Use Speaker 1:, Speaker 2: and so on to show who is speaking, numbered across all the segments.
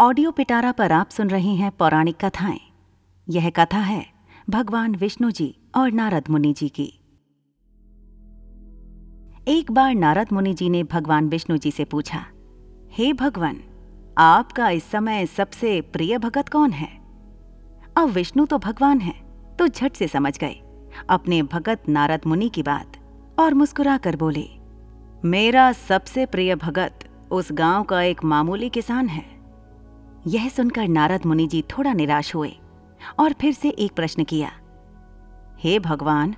Speaker 1: Audio पिटारा पर आप सुन रहे हैं पौराणिक कथाएँ। यह कथा है भगवान विष्णु जी और नारद मुनि जी की। एक बार नारद मुनि जी ने भगवान विष्णु जी से पूछा, हे hey भगवान, आपका इस समय सबसे प्रिय भगत कौन है? अब विष्णु तो भगवान है तो झट से समझ गए। अपने भगत नारद मुनि की बात और मुस्कुराकर बोले, मेरा सबसे प्रिय भगत उस गाँव का एक मामूली किसान है। यह सुनकर नारद मुनि जी थोड़ा निराश हुए और फिर से एक प्रश्न किया, हे भगवान,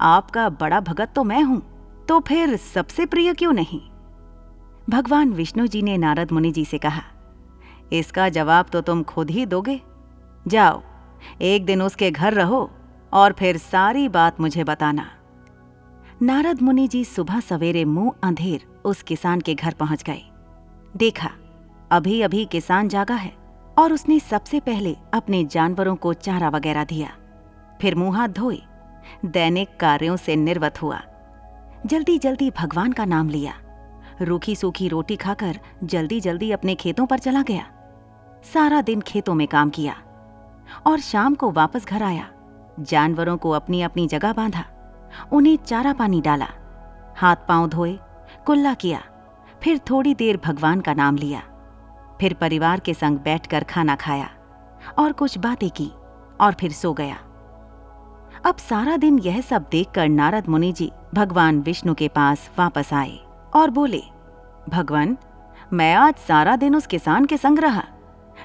Speaker 1: आपका बड़ा भगत तो मैं हूँ तो फिर सबसे प्रिय क्यों नहीं? भगवान विष्णु जी ने नारद मुनि जी से कहा, इसका जवाब तो तुम खुद ही दोगे। जाओ, एक दिन उसके घर रहो और फिर सारी बात मुझे बताना। नारद मुनि जी सुबह सवेरे मुँह अंधेर उस किसान के घर पहुँच गए। देखा अभी अभी किसान जागा है और उसने सबसे पहले अपने जानवरों को चारा वगैरह दिया। फिर मुँह हाथ धोए, दैनिक कार्यों से निर्वत हुआ। जल्दी जल्दी भगवान का नाम लिया। रूखी सूखी रोटी खाकर जल्दी जल्दी अपने खेतों पर चला गया। सारा दिन खेतों में काम किया और शाम को वापस घर आया। जानवरों को अपनी अपनी जगह बांधा, उन्हें चारा पानी डाला हाथ पाँव धोए, कुल्ला किया, फिर थोड़ी देर भगवान का नाम लिया। फिर परिवार के संग बैठकर खाना खाया और कुछ बातें की और फिर सो गया। अब सारा दिन यह सब देखकर नारद मुनि जी भगवान विष्णु के पास वापस आए और बोले, भगवान, मैं आज सारा दिन उस किसान के संग रहा,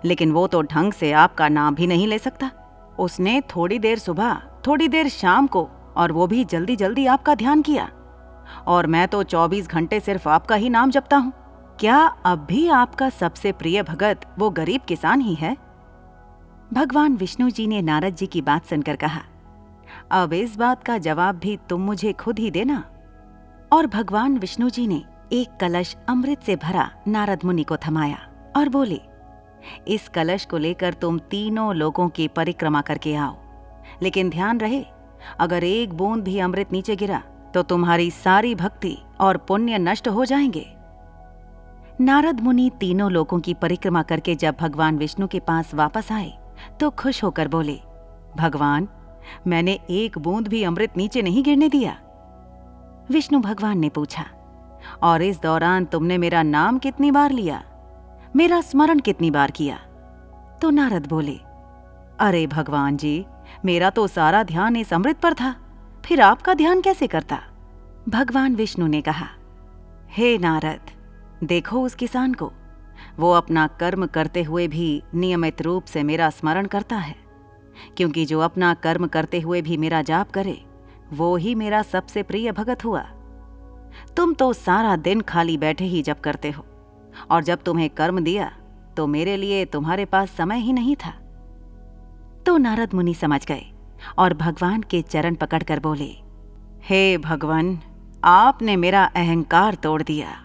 Speaker 1: लेकिन वो तो ढंग से आपका नाम भी नहीं ले सकता। उसने थोड़ी देर सुबह, थोड़ी देर शाम को और वो भी जल्दी जल्दी आपका ध्यान किया और मैं तो 24 घंटे सिर्फ़ आपका ही नाम जपता हूँ। क्या अब भी आपका सबसे प्रिय भगत वो गरीब किसान ही है? भगवान विष्णु जी ने नारद जी की बात सुनकर कहा, अब इस बात का जवाब भी तुम मुझे खुद ही देना। और भगवान विष्णु जी ने एक कलश अमृत से भरा नारद मुनि को थमाया और बोले, इस कलश को लेकर तुम तीनों लोगों की परिक्रमा करके आओ। लेकिन ध्यान रहे, अगर एक बूंद भी अमृत नीचे गिरा तो तुम्हारी सारी भक्ति और पुण्य नष्ट हो जाएँगे। नारद मुनि तीनों लोगों की परिक्रमा करके जब भगवान विष्णु के पास वापस आए तो खुश होकर बोले, भगवान, मैंने एक बूंद भी अमृत नीचे नहीं गिरने दिया। विष्णु भगवान ने पूछा, और इस दौरान तुमने मेरा नाम कितनी बार लिया? मेरा स्मरण कितनी बार किया? तो नारद बोले, अरे भगवान जी, मेरा तो सारा ध्यान इस अमृत पर था, फिर आपका ध्यान कैसे करता? भगवान विष्णु ने कहा, हे नारद देखो उस किसान को। वो अपना कर्म करते हुए भी नियमित रूप से मेरा स्मरण करता है। क्योंकि जो अपना कर्म करते हुए भी मेरा जाप करे, वो ही मेरा सबसे प्रिय भगत हुआ। तुम तो सारा दिन खाली बैठे ही जप करते हो, और जब तुम्हें कर्म दिया तो मेरे लिए तुम्हारे पास समय ही नहीं था। तो नारद मुनि समझ गए, और भगवान के चरण पकड़कर बोले, हे भगवान, आपने मेरा अहंकार तोड़ दिया।